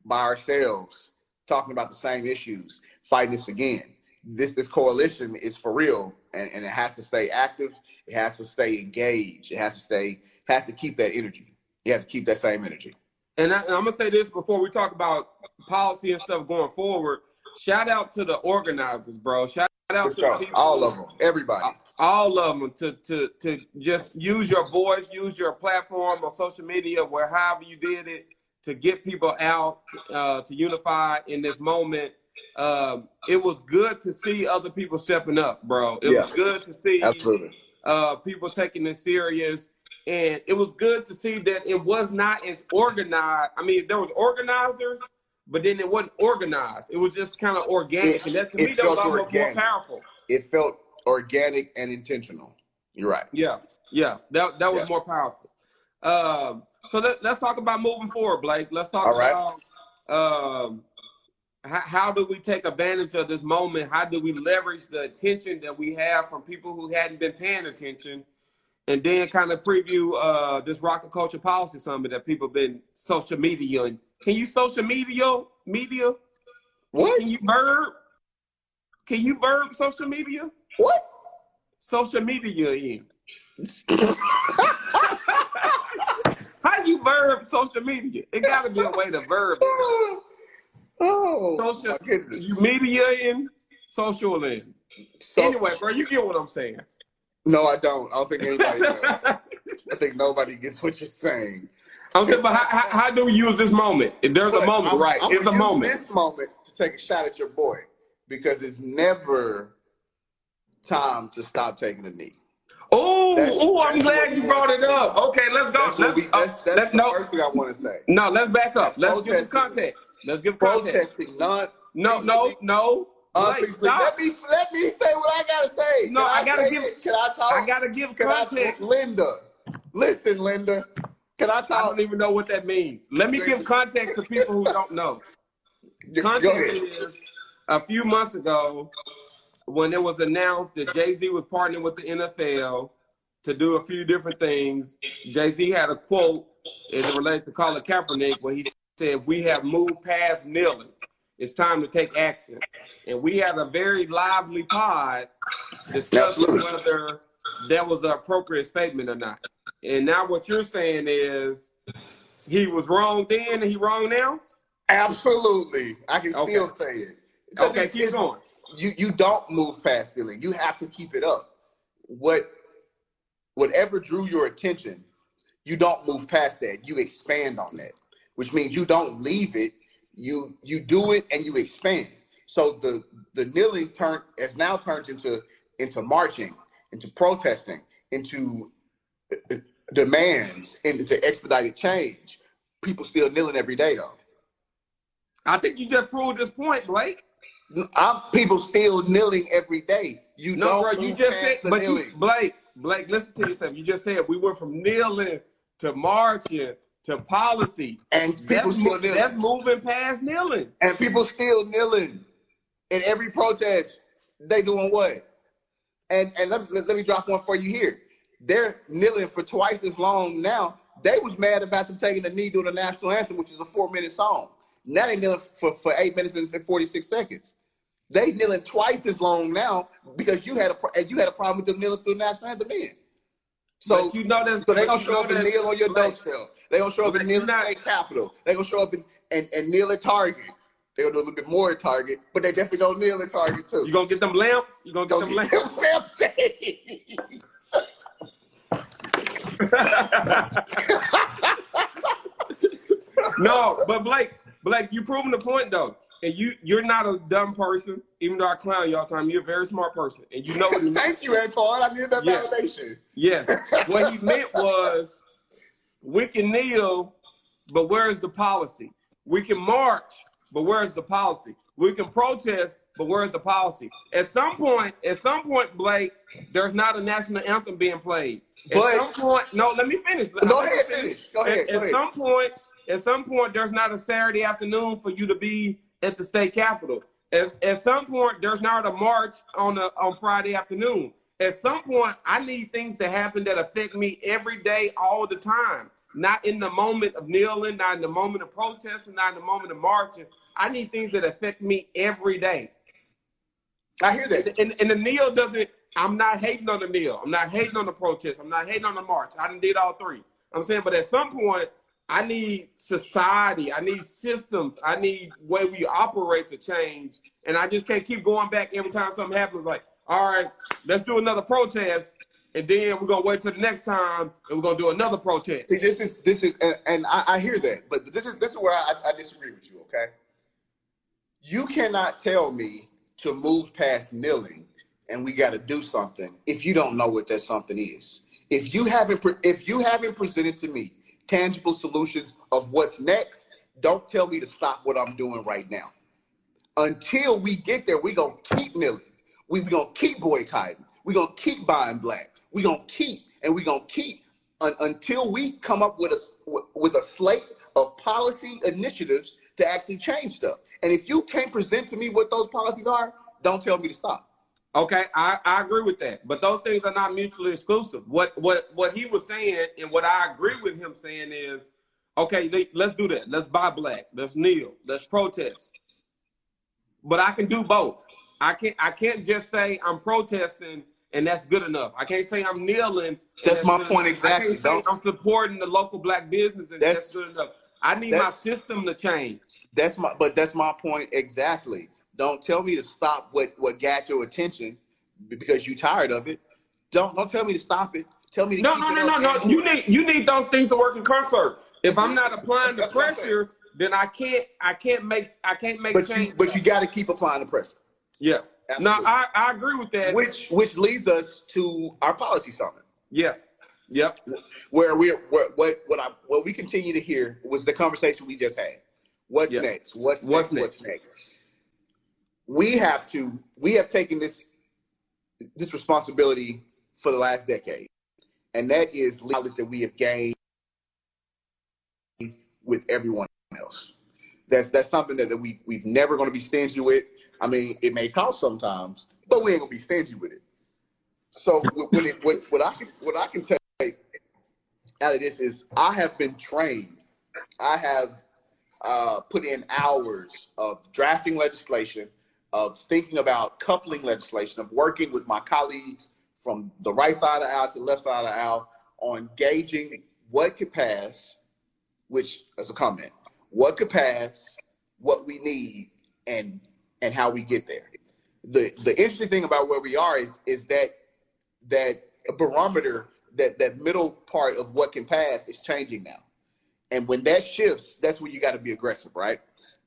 Speaker 2: by ourselves talking about the same issues, fighting this again. This this coalition is for real, and, and it has to stay active. It has to stay engaged. It has to stay has to keep that energy. You have to keep that same energy.
Speaker 1: And, I, and I'm gonna say this before we talk about policy and stuff going forward. Shout out to the organizers, bro. Shout out to people,
Speaker 2: All of them, everybody.
Speaker 1: all of them, to to to just use your voice, use your platform on social media, where however you did it, to get people out, uh, to unify in this moment. Um, it was good to see other people stepping up, bro. It
Speaker 2: Yeah.
Speaker 1: was good to see
Speaker 2: Absolutely.
Speaker 1: uh, people taking this serious. And it was good to see that it was not as organized. I mean, there was organizers, but then it wasn't organized. It was just kind of organic.
Speaker 2: It-
Speaker 1: and that to me, that was
Speaker 2: felt
Speaker 1: almost
Speaker 2: organic.
Speaker 1: more powerful.
Speaker 2: It felt organic and intentional. You're right.
Speaker 1: Yeah, yeah, that that was
Speaker 2: Yeah.
Speaker 1: more powerful. Um, so let, let's talk about moving forward, Blake. Let's talk
Speaker 2: All right.
Speaker 1: about um, how, how do we take advantage of this moment? How do we leverage the attention that we have from people who hadn't been paying attention? And then kind of preview uh, this Rock and Culture Policy Summit that people have been social media. And can you social media media?
Speaker 2: What?
Speaker 1: Can you verb? Can you verb social media?
Speaker 2: What?
Speaker 1: Social media in. [LAUGHS] How do you verb social media? It got to be a way to verb it. [LAUGHS]
Speaker 2: Oh,
Speaker 1: Social,
Speaker 2: my goodness.
Speaker 1: you media in, social in.
Speaker 2: So,
Speaker 1: anyway, bro, you get what I'm saying.
Speaker 2: no, I don't. I don't think anybody [LAUGHS] does. I think nobody gets what you're saying.
Speaker 1: I'm saying, but how, how, how do we use this moment? If there's a moment,
Speaker 2: I'm-
Speaker 1: right?
Speaker 2: I'm
Speaker 1: it's a
Speaker 2: use
Speaker 1: moment.
Speaker 2: This moment to take a shot at your boy because it's never time to stop taking a knee.
Speaker 1: Oh, oh, I'm glad you brought it up. Okay, let's go.
Speaker 2: That's,
Speaker 1: Let's,
Speaker 2: we, that's,
Speaker 1: uh,
Speaker 2: that's
Speaker 1: let-
Speaker 2: the
Speaker 1: no,
Speaker 2: first thing I want to say.
Speaker 1: no, let's back up. Let's give some context. Let's give context.
Speaker 2: Protesting, not
Speaker 1: No, no, no.
Speaker 2: Unpeacefully.
Speaker 1: stop.
Speaker 2: Let me let me say what I gotta say.
Speaker 1: No,
Speaker 2: Can
Speaker 1: I gotta give-
Speaker 2: it? Can I talk?
Speaker 1: I gotta give
Speaker 2: Can I,
Speaker 1: context.
Speaker 2: Linda, listen, Linda. Can I
Speaker 1: I don't even know what that means. Let me give context to people who don't know. Context is a few months ago when it was announced that Jay Z was partnering with the NFL to do a few different things. Jay Z had a quote as it relates to Colin Kaepernick where he said, "We have moved past kneeling. It's time to take action." And we had a very lively pod discussing
Speaker 2: Absolutely.
Speaker 1: whether that was an appropriate statement or not. And now what you're saying is he was wrong then and he wrong now?
Speaker 2: Absolutely, I can
Speaker 1: Okay.
Speaker 2: still say it. Because
Speaker 1: Okay,
Speaker 2: it's-
Speaker 1: keep
Speaker 2: it's-
Speaker 1: going.
Speaker 2: You you don't move past feeling. You have to keep it up. What whatever drew your attention, you don't move past that. You expand on that, which means you don't leave it. You you do it and you expand. So the the kneeling turn has now turned into into marching, into protesting, into demands, into expedited change. People still kneeling every day though.
Speaker 1: I think you just proved this point, Blake.
Speaker 2: I'm people still kneeling every day. You
Speaker 1: No,
Speaker 2: don't
Speaker 1: bro, you just said, but you. Blake, Blake, listen to yourself. You just said we went from kneeling to marching to policy.
Speaker 2: and people
Speaker 1: That's,
Speaker 2: still kneeling.
Speaker 1: that's moving past kneeling.
Speaker 2: and people still kneeling in every protest. They doing what? And and let, let, let me drop one for you here. They're kneeling for twice as long now. They was mad about them taking the knee during the national anthem, which is a four minute song. Now they kneeling for, for eight minutes and 46 seconds. They kneeling twice as long now because you had a you had a problem with them kneeling for the national anthem in. So
Speaker 1: but you know that's
Speaker 2: so they gonna show up and kneel on your doorstep. They gonna show up and kneel at
Speaker 1: not-
Speaker 2: state capitol. They gonna show up and, and, and kneel at Target. They gonna do a little bit more at Target, but they definitely gonna kneel at Target too.
Speaker 1: You gonna get them lamps? You gonna get them
Speaker 2: get
Speaker 1: lamps?
Speaker 2: them lampshades. [LAUGHS] [LAUGHS]
Speaker 1: no, but Blake, Blake, you're proving the point though. And you you're not a dumb person, even though I clown you all the time. You're a very smart person. And you know what he meant.
Speaker 2: Thank you, Antoine. I needed that
Speaker 1: Yes.
Speaker 2: validation.
Speaker 1: Yes. What he meant was we can kneel, but where's the policy? We can march, but where's the policy? We can protest, but where's the policy? At some point, at some point, Blake, there's not a national anthem being played. At
Speaker 2: But-
Speaker 1: some point, no, let me finish.
Speaker 2: Go
Speaker 1: me
Speaker 2: ahead, finish. Go ahead.
Speaker 1: At,
Speaker 2: Go
Speaker 1: at
Speaker 2: ahead.
Speaker 1: some point, at some point, there's not a Saturday afternoon for you to be at the state capitol. At, at some point, there's not a march on a, on Friday afternoon. At some point, I need things to happen that affect me every day, all the time. Not in the moment of kneeling, not in the moment of protesting, not in the moment of marching. I need things that affect me every day.
Speaker 2: I hear that.
Speaker 1: And, and the kneel doesn't. I'm not hating on the kneel. I'm not hating on the protest. I'm not hating on the march. I did all three. I'm saying, but at some point, I need society. I need systems. I need way we operate to change. And I just can't keep going back every time something happens. Like, all right, let's do another protest, and then we're gonna wait till the next time, and we're gonna do another protest.
Speaker 2: See, this is this is, and, and I, I hear that, but this is this is where I, I disagree with you. Okay, you cannot tell me to move past kneeling, and we got to do something if you don't know what that something is. If you haven't pre- if you haven't presented to me tangible solutions of what's next, don't tell me to stop what I'm doing right now. Until we get there, we're gonna keep kneeling. We we gonna keep boycotting. We're gonna keep buying black. We're gonna keep and we're gonna keep un- until we come up with a with a slate of policy initiatives to actually change stuff. And if you can't present to me what those policies are, don't tell me to stop.
Speaker 1: Okay, I, I agree with that. But those things are not mutually exclusive. What what what he was saying and what I agree with him saying is, okay, they, let's do that. Let's buy black. Let's kneel. Let's protest. But I can do both. I can't I can't just say I'm protesting and that's good enough. I can't say I'm kneeling. and
Speaker 2: That's my point
Speaker 1: enough.
Speaker 2: exactly.
Speaker 1: I can't say I'm supporting the local black business and that's,
Speaker 2: That's-
Speaker 1: good enough. I need my system to change.
Speaker 2: That's my but that's my point exactly. Don't tell me to stop what what got your attention because you tired of it. Don't don't tell me to stop it. Tell me to
Speaker 1: No, no, no, no, no. You need you need those things to work in concert. If I'm not applying the
Speaker 2: what
Speaker 1: pressure, then I can't I can't make I can't make
Speaker 2: but
Speaker 1: change.
Speaker 2: you but you got to keep applying the pressure.
Speaker 1: yeah. No, I, I agree with that.
Speaker 2: Which which leads us to our policy summit,
Speaker 1: yeah. Yep.
Speaker 2: where we where, what what I what we continue to hear was the conversation we just had. What's
Speaker 1: Yeah.
Speaker 2: next? What's,
Speaker 1: What's
Speaker 2: next? What's next? We have to we have taken this this responsibility for the last decade, and that is knowledge that we have gained with everyone else. That's that's something that, that we we've never going to be stingy with. I mean, it may cost sometimes, but we ain't gonna be stingy with it. So when it, what, what I can what I can take out of this is I have been trained. I have uh, put in hours of drafting legislation, of thinking about coupling legislation, of working with my colleagues from the right side of the aisle to the left side of the aisle on gauging what could pass, which as a comment, what could pass, what we need, and and how we get there. The the interesting thing about where we are is is that that barometer that that middle part of what can pass is changing now. And when that shifts, that's when you got to be aggressive, right?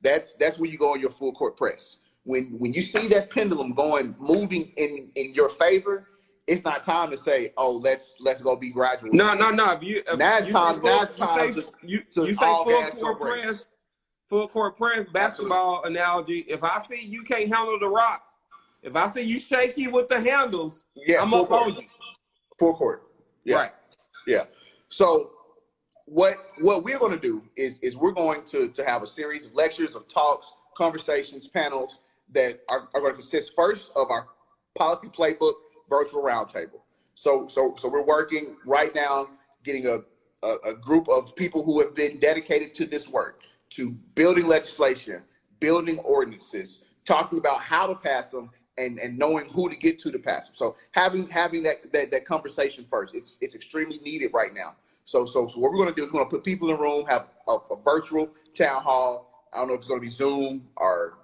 Speaker 2: That's that's when you go on your full court press. When when you see that pendulum going moving in in your favor, it's not time to say, "Oh, let's let's go be gradual."
Speaker 1: No, no, no. If you if
Speaker 2: Now it's
Speaker 1: you
Speaker 2: time-
Speaker 1: say
Speaker 2: now
Speaker 1: full-
Speaker 2: it's time
Speaker 1: you
Speaker 2: to-
Speaker 1: say, you,
Speaker 2: to
Speaker 1: you say full court press, full court press basketball analogy. If I see you can't handle the rock, if I see you shaky with the handles,
Speaker 2: Yeah,
Speaker 1: I'm
Speaker 2: full
Speaker 1: up on you.
Speaker 2: Full court. Yeah.
Speaker 1: Right.
Speaker 2: Yeah. So what what we're going to do is is we're going to to have a series of lectures, of talks, conversations, panels that are, are going to consist first of our policy playbook virtual roundtable. So so so we're working right now, getting a, a a group of people who have been dedicated to this work, to building legislation, building ordinances, talking about how to pass them, and and knowing who to get to to pass them. So having having that that, that conversation first, it's it's extremely needed right now. So so so what we're going to do is we're going to put people in the room, have a, a virtual town hall. I don't know if it's going to be Zoom or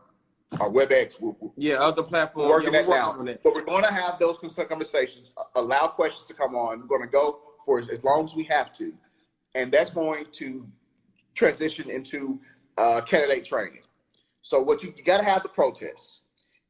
Speaker 2: or WebEx. We're,
Speaker 1: Yeah, other platforms.
Speaker 2: working
Speaker 1: yeah,
Speaker 2: that
Speaker 1: we're
Speaker 2: now,
Speaker 1: on it.
Speaker 2: but we're going to have those conversations. Allow questions to come on. We're going to go for as, long as we have to, and that's going to transition into uh, candidate training. So what you, you got to have the protests,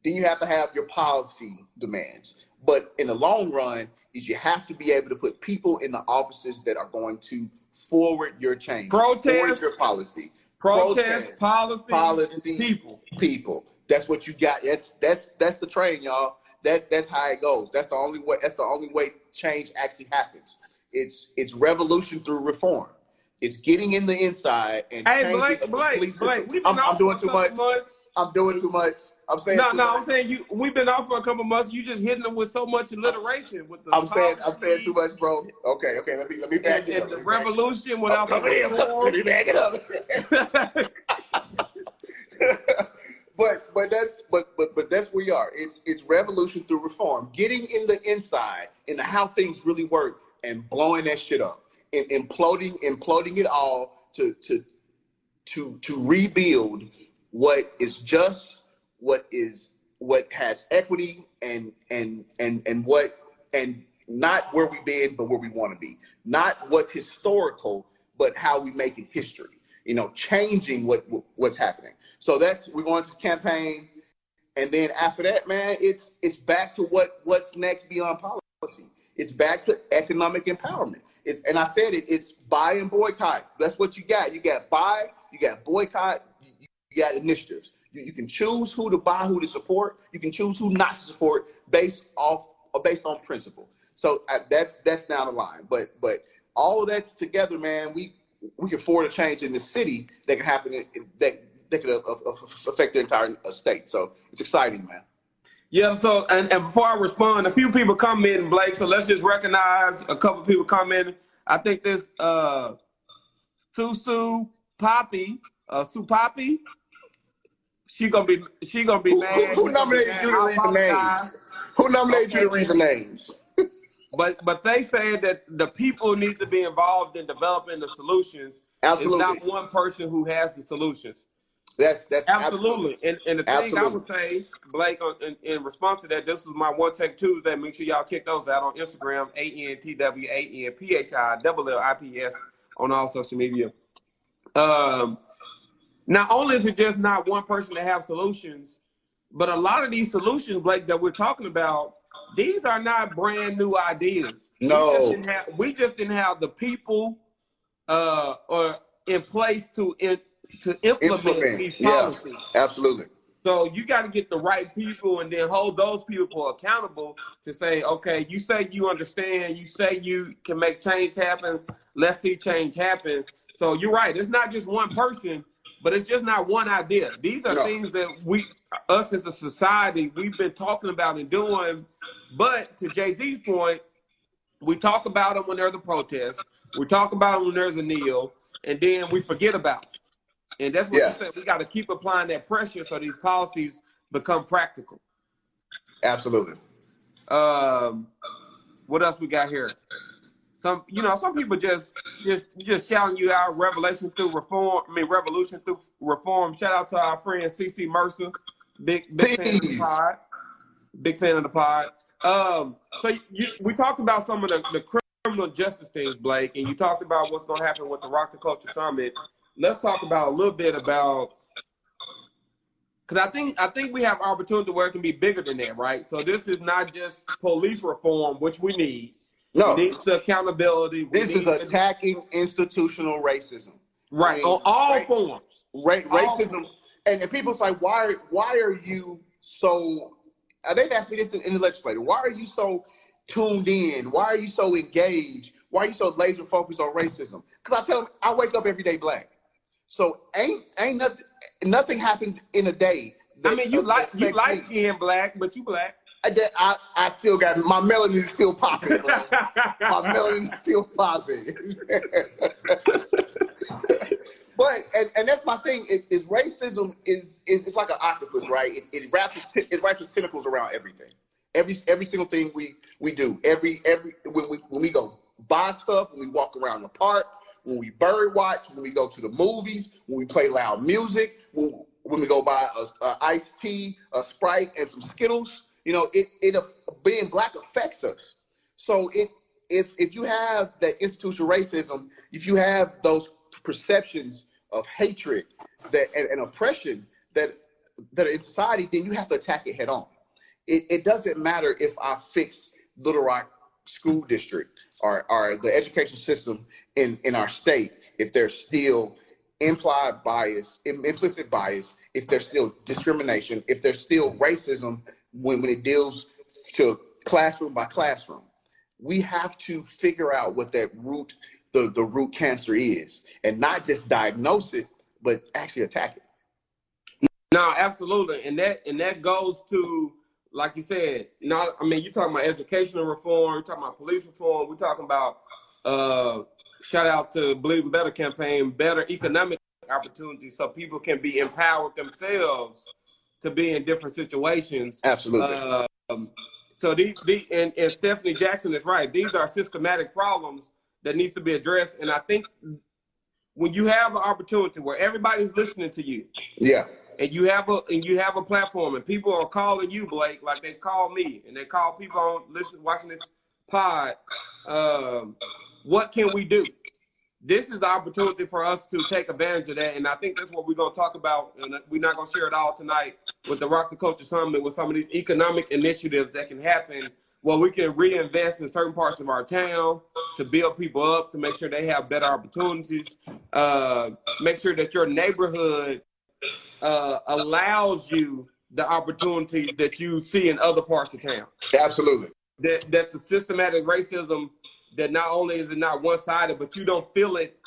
Speaker 2: then you have to have your policy demands. But in the long run, is you have to be able to put people in the offices that are going to forward your change,
Speaker 1: Protest.
Speaker 2: your policy,
Speaker 1: Protest,
Speaker 2: protest,
Speaker 1: policy,
Speaker 2: policy.
Speaker 1: people.
Speaker 2: people. That's what you got. That's that's that's the train, y'all. That that's how it goes. That's the only way. That's the only way change actually happens. It's it's revolution through reform. It's getting in the inside and
Speaker 1: Hey, Blake,
Speaker 2: the
Speaker 1: Blake, Blake, we've been
Speaker 2: I'm,
Speaker 1: off
Speaker 2: I'm doing
Speaker 1: for
Speaker 2: too much.
Speaker 1: months.
Speaker 2: I'm doing too much. I'm saying
Speaker 1: No,
Speaker 2: too
Speaker 1: no,
Speaker 2: much.
Speaker 1: I'm saying you. We've been off for a couple months. You just hitting them with so much alliteration with the.
Speaker 2: I'm saying I'm saying too much, bro. Okay, okay. Let me let me back
Speaker 1: And,
Speaker 2: it
Speaker 1: and
Speaker 2: up.
Speaker 1: the revolution without oh, the
Speaker 2: coming in. Let me back it up. [LAUGHS] [LAUGHS] [LAUGHS] but but that's but but but that's where we are. It's it's revolution through reform. Getting in the inside into how things really work and blowing that shit up. And imploding imploding it all to to to to rebuild what is just, what is what has equity and and and and what and not where we've been, but where we want to be. Not what's historical, but how we make it history. You know, changing what what's happening. So that's we're going to campaign, and then after that, man, it's it's back to what what's next beyond policy. It's back to economic empowerment. It's and I said it. It's buy and boycott. That's what you got. You got buy. You got boycott. You, you got initiatives. You, you can choose who to buy, who to support. You can choose who not to support based off or based on principle. So uh, that's that's down the line. But but all of that's together, man. We we can afford a change in the city that can happen in, that that could uh, uh, affect the entire uh, state. So it's exciting, man.
Speaker 1: Yeah, so and, and before I respond, a few people come commenting, Blake. So let's just recognize a couple people commenting. I think this uh Susu Poppy, uh Sue Poppy, she gonna be she gonna be
Speaker 2: Who,
Speaker 1: mad.
Speaker 2: who, who nominated you to read the names? Who nominated you to read the names?
Speaker 1: But but they said that the people need to be involved in developing the solutions.
Speaker 2: Absolutely.
Speaker 1: It's not one person who has the solutions.
Speaker 2: That's that's
Speaker 1: Absolutely. And, and the thing I would say, Blake, in, in response to that, this is my One Tech Tuesday. Make sure y'all check those out on Instagram, A N T W A N P H I L L I P S on all social media. Um, not only is it just not one person to have solutions, but a lot of these solutions, Blake, that we're talking about, these are not brand new ideas. We
Speaker 2: No.
Speaker 1: just didn't have, we just didn't have the people uh, or in place to in, to implement,
Speaker 2: Implement,
Speaker 1: these
Speaker 2: yeah.
Speaker 1: policies.
Speaker 2: Absolutely.
Speaker 1: So you got to get the right people and then hold those people accountable to say, okay, you say you understand, you say you can make change happen. Let's see change happen. So you're right. It's not just one person, but it's just not one idea. These are
Speaker 2: No.
Speaker 1: things that we, us as a society, we've been talking about and doing. But to Jay Z's point, we talk about them when there's a protest. We talk about them when there's a kneel, and then we forget about it. And that's what
Speaker 2: Yeah.
Speaker 1: you said. We got to keep applying that pressure so these policies become practical.
Speaker 2: Absolutely.
Speaker 1: Um, what else we got here? Some, you know, some people just, just, just shouting you out. Revelation through reform. I mean, revolution through reform. Shout out to our friend CC Mercer. Big, big fan of the pod. Big fan of the pod. Um, so you, we talked about some of the, the criminal justice things, Blake, and you talked about what's going to happen with the Rock the Culture Summit. Let's talk about a little bit about because I think I think we have opportunity where it can be bigger than that, right? So this is not just police reform, which we need.
Speaker 2: No,
Speaker 1: We need the accountability. We
Speaker 2: this is
Speaker 1: need the-
Speaker 2: attacking institutional racism.
Speaker 1: right
Speaker 2: I mean,
Speaker 1: on all forms.
Speaker 2: Ra-
Speaker 1: All-
Speaker 2: racism, and, and people's like, why? Why are you so? They've asked me this in, in the legislature. Why are you so tuned in? Why are you so engaged? Why are you so laser focused on racism? Because I tell them, I wake up every day black. So ain't ain't nothing nothing happens in a day.
Speaker 1: I mean, you like you
Speaker 2: me.
Speaker 1: skinned black, but you black.
Speaker 2: I, I I still got my melanin is still popping, bro. my melanin is still popping. [LAUGHS] but and, and that's my thing is, is racism is is it's like an octopus, right? It, it wraps its t- it wraps its tentacles around everything. Every every single thing we we do. Every every when we when we go buy stuff, when we walk around the park, when we bird watch, when we go to the movies, when we play loud music, when when we go buy a, a iced tea, a sprite, and some Skittles. You know, it it being black affects us. So it if if you have that institutional racism, if you have those perceptions of hatred that and, and oppression that that are in society, then you have to attack it head on. It, it doesn't matter if I fix Little Rock School District or, or the education system in, in our state if there's still implied bias, im- implicit bias, if there's still discrimination, if there's still racism when, when it deals to classroom by classroom. We have to figure out what that root, the, the root cancer is, and not just diagnose it, but actually attack it.
Speaker 1: No, absolutely, and that and that goes to like you said. Not, I mean, you're talking about educational reform. You're talking about police reform. We're talking about uh, shout out to Believe in Better campaign, better economic opportunities, so people can be empowered themselves to be in different situations.
Speaker 2: Absolutely.
Speaker 1: Um, so these, the and, and Stephanie Jackson is right. These are systematic problems that needs to be addressed, and I think when you have an opportunity where everybody's listening to you
Speaker 2: yeah.
Speaker 1: and you have a and you have a platform and people are calling you blake like they call me and they call people on listen watching this pod um, what can we do this is the opportunity for us to take advantage of that and i think that's what we're going to talk about and we're not going to share it all tonight with the rock the culture summit with some of these economic initiatives that can happen where we can reinvest in certain parts of our town to build people up to make sure they have better opportunities uh, make sure that your neighborhood uh, allows you the opportunities that you see in other parts of town.
Speaker 2: Absolutely.
Speaker 1: That that the systematic racism that not only is it not one sided, but you don't feel it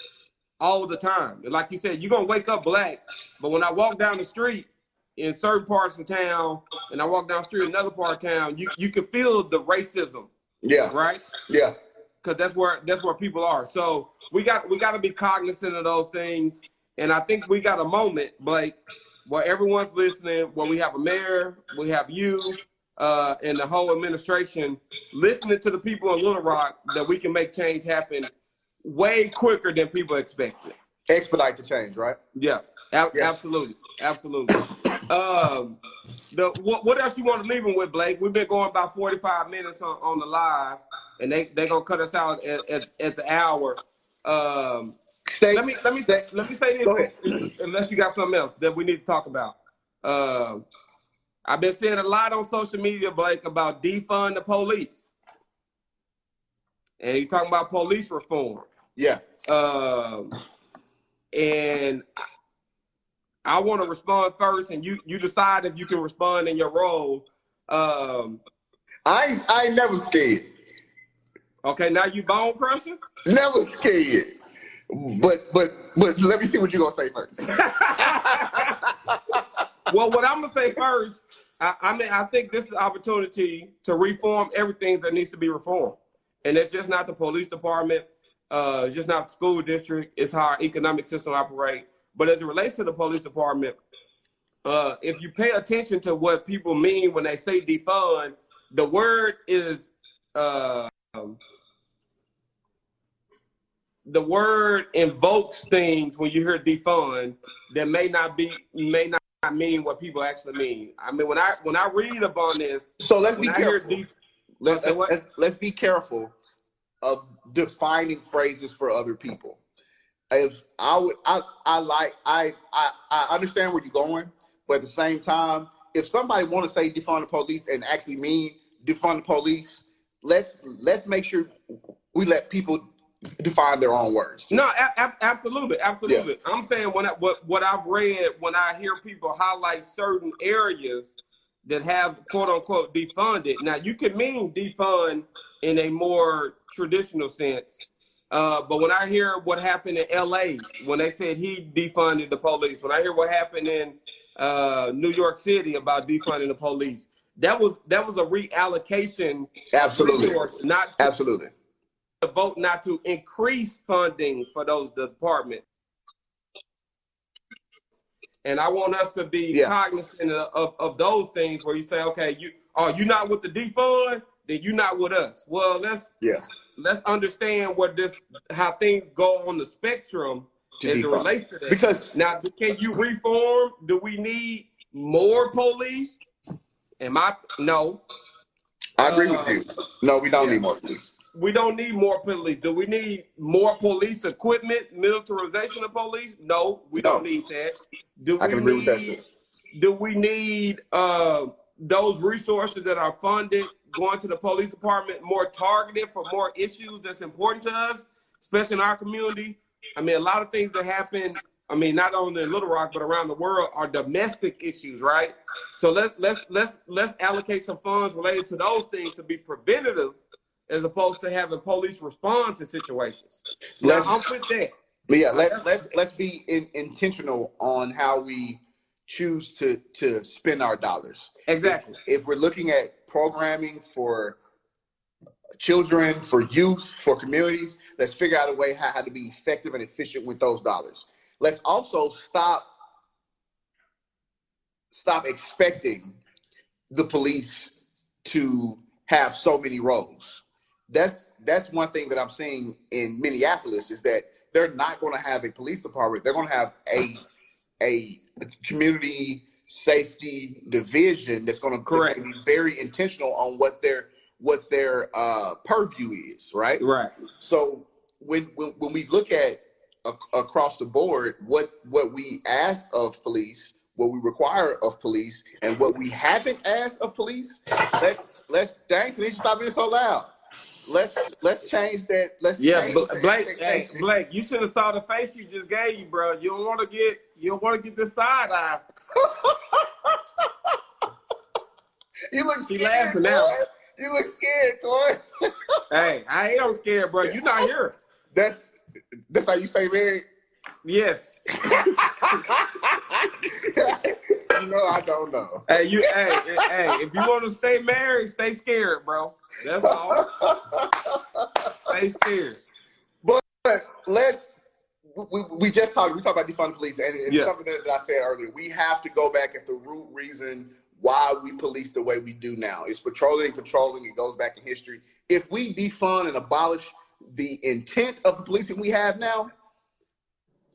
Speaker 1: all the time. Like you said, you're gonna wake up black, but when I walk down the street in certain parts of town, and I walk down the street in another part of town, you you can feel the racism,
Speaker 2: Yeah.
Speaker 1: right?
Speaker 2: Yeah.
Speaker 1: because that's where that's where people are. So we got we got to be cognizant of those things, and I think we got a moment, Blake, where everyone's listening. Where we have a mayor, we have you, uh, and the whole administration listening to the people in Little Rock that we can make change happen way quicker than people expected.
Speaker 2: Expedite the change, right?
Speaker 1: Yeah, ab-
Speaker 2: Yeah.
Speaker 1: absolutely, absolutely. Um, the what, what else you want to leave them with, Blake? We've been going about forty five minutes on, on the live, and they they gonna cut us out at, at, at the hour. Um,
Speaker 2: Stay.
Speaker 1: let me let me
Speaker 2: stay.
Speaker 1: let me say this, [CLEARS THROAT] unless you got something else that we need to talk about. Um, I've been seeing a lot on social media, Blake, about defund the police, and you talking about police reform.
Speaker 2: Yeah.
Speaker 1: Um, and I want to respond first, and you you decide if you can respond in your role. Um,
Speaker 2: I ain't, I ain't never scared.
Speaker 1: okay, now you bone crusher.
Speaker 2: Never scared. But but but let me see what you're gonna say first. [LAUGHS]
Speaker 1: well, what I'm gonna say first, I, I mean, I think this is an opportunity to reform everything that needs to be reformed, and it's just not the police department, uh, it's just not the school district. It's how our economic system operate. But as it relates to the police department, uh, if you pay attention to what people mean when they say defund, the word is uh, the word invokes things when you hear defund that may not be may not mean what people actually mean. I mean, when I when I read upon this,
Speaker 2: So let's be
Speaker 1: I
Speaker 2: careful.
Speaker 1: def-
Speaker 2: Let's,
Speaker 1: what?
Speaker 2: let's, let's be careful of defining phrases for other people. If I would, I, I like, I, I, I understand where you're going, but at the same time, if somebody want to say defund the police and actually mean defund the police, let's let's make sure we let people define their own words.
Speaker 1: No, absolutely, absolutely. Yeah. I'm saying when I, what what I've read when I hear people highlight certain areas that have quote unquote defunded. Now you can mean defund in a more traditional sense, uh, but when I hear what happened in L.A. when they said he defunded the police, when I hear what happened in uh, New York City about defunding the police, that was that was a reallocation.
Speaker 2: Absolutely,
Speaker 1: resource, not
Speaker 2: absolutely
Speaker 1: to vote not to increase funding for those departments. And I want us to be yeah. cognizant of, of, of, those things where you say, okay, you are you not with the defund, then you're not with us. Well, let's
Speaker 2: yeah.
Speaker 1: Let's understand what this how things go on the spectrum to as it relates to that.
Speaker 2: Because
Speaker 1: now can you reform? Do we need more police? Am I no?
Speaker 2: I agree uh, with you. No, we don't yeah. need more police
Speaker 1: we don't need more police. Do we need more police equipment, militarization of police? No, we no. don't need that. Do
Speaker 2: I
Speaker 1: we need. Do we need uh, those resources that are funded going to the police department more targeted for more issues that's important to us, especially in our community? I mean, a lot of things that happen. I mean, not only in Little Rock but around the world are domestic issues, right? So let's let's let's let's allocate some funds related to those things to be preventative as opposed to having police respond to situations. Let's, now, I'm with that.
Speaker 2: Yeah, let's let's let's be in, intentional on how we choose to to spend our dollars.
Speaker 1: Exactly.
Speaker 2: If, if we're looking at programming for children, for youth, for communities, let's figure out a way how, how to be effective and efficient with those dollars. Let's also stop stop expecting the police to have so many roles that's that's one thing that I'm seeing in Minneapolis is that they're not going to have a police department. They're going to have a a community safety division that's going to, Correct. be very intentional on what their what their uh, purview is. Right.
Speaker 1: Right.
Speaker 2: So when when, when we look at across the board what what we ask of police what we require of police and what we haven't asked of police let's let's dang so stop being so loud let's let's change that. Let's
Speaker 1: yeah, Blake. Hey, Blake, you should have saw the face you just gave you, bro. You don't want to get you don't want to get the side eye. [LAUGHS]
Speaker 2: you look she scared, laughing now. You look scared, Toy. [LAUGHS]
Speaker 1: hey, I am scared, bro. You not here.
Speaker 2: That's that's how you stay married.
Speaker 1: Yes. [LAUGHS]
Speaker 2: you know I don't know.
Speaker 1: Hey, you hey, hey, if you want to stay married, stay scared, bro. That's all. Stay scared.
Speaker 2: But, but let's we, we just talked we talked about defund police and it's yeah. something that, I said earlier. We have to go back at the root reason why we police the way we do now. It's patrolling, and controlling. It goes back in history. If we defund and abolish the intent of the policing we have now,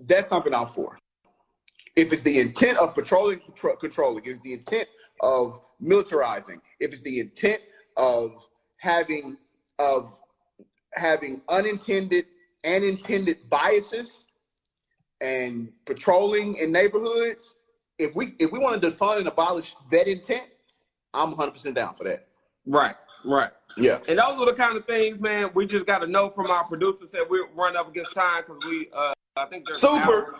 Speaker 2: that's something I'm for. If it's the intent of patrolling, controlling, if it's the intent of militarizing, if it's the intent of having of having unintended and intended biases and patrolling in neighborhoods. If we if we want to define and abolish that intent, I'm 100 percent down for that.
Speaker 1: Right, right.
Speaker 2: Yeah.
Speaker 1: And those are the kind of things, man. We just got to know from our producers that we're running up against time because we, uh, I think there's
Speaker 2: super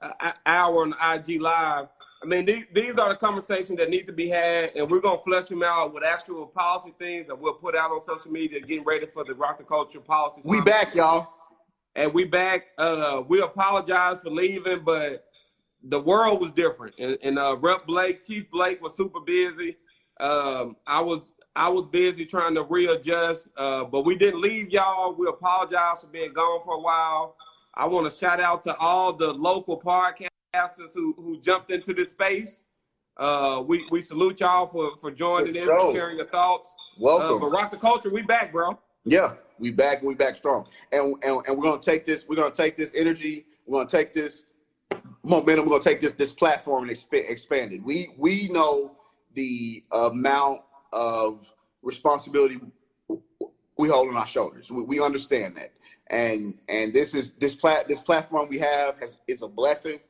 Speaker 1: an hour, hour on IG Live I mean, these, these are the conversations that need to be had, and we're gonna flesh them out with actual policy things that we'll put out on social media, getting ready for the Rock the Culture policy.
Speaker 2: We back, y'all,
Speaker 1: and we back. Uh, we apologize for leaving, but the world was different, and, and uh, Rep Blake, Chief Blake, was super busy. Um, I was I was busy trying to readjust, uh, but we didn't leave y'all. We apologize for being gone for a while. I want to shout out to all the local podcasters who, who jumped into this space. Uh, we, we salute y'all for, for joining in, for sharing your thoughts.
Speaker 2: Welcome.
Speaker 1: Uh, but rock the culture, we back, bro.
Speaker 2: Yeah, we back, we back strong. And, and and we're gonna take this, we're gonna take this energy, we're gonna take this momentum, we're gonna take this this platform and exp- expand it. We we know the amount of responsibility we hold on our shoulders. We, we understand that, and and this is this plat this platform we have has is a blessing,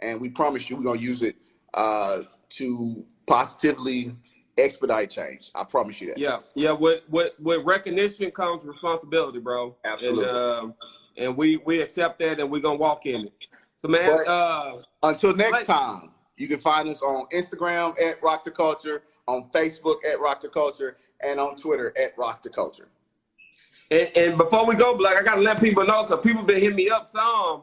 Speaker 2: and we promise you we're gonna use it uh, to positively expedite change. I promise you that.
Speaker 1: Yeah, yeah. With with with recognition comes responsibility, bro.
Speaker 2: Absolutely.
Speaker 1: And, uh, and we we accept that, and we're gonna walk in it. So, man.
Speaker 2: But-
Speaker 1: uh,
Speaker 2: Until next
Speaker 1: Like-
Speaker 2: time, you can find us on Instagram at Rock the Culture, on Facebook at Rock the Culture, and on Twitter at Rock the Culture.
Speaker 1: And, and before we go, Black, I gotta let people know because people been hitting me up some.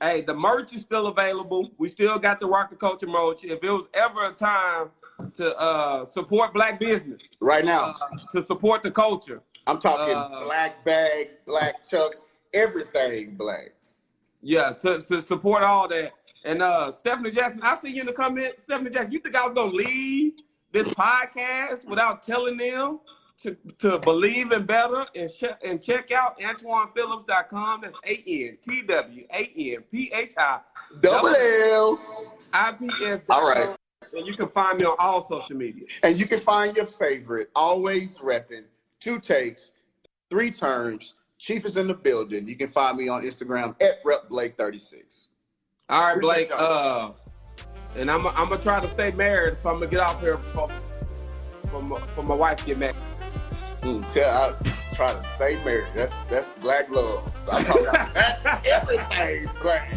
Speaker 1: Hey, the merch is still available. We still got the Rock the Culture merch. If it was ever a time to uh, support black business,
Speaker 2: Right now,
Speaker 1: uh, to support the culture,
Speaker 2: I'm talking
Speaker 1: uh,
Speaker 2: black bags, black chucks, everything black.
Speaker 1: yeah, to, to support all that. And uh, Stephanie Jackson, I see you in the comment. Stephanie Jackson, you think I was gonna leave this podcast without telling them to, to believe in better and check and check out AntoinePhillips.com. That's A N T W A N P H I
Speaker 2: Double L.
Speaker 1: IPS.
Speaker 2: All right.
Speaker 1: And you can find me on all social media.
Speaker 2: And you can find your favorite, always repping, two takes, three terms. Chief is in the building. You can find me on Instagram at RepBlake36.
Speaker 1: All right, Blake. Uh, and I'm I'm gonna try to stay married, so I'm gonna get off here before, for, my, for my wife get married.
Speaker 2: Mm, tell, I try to stay married. That's that's black love. I'm talking about [LAUGHS] everything black.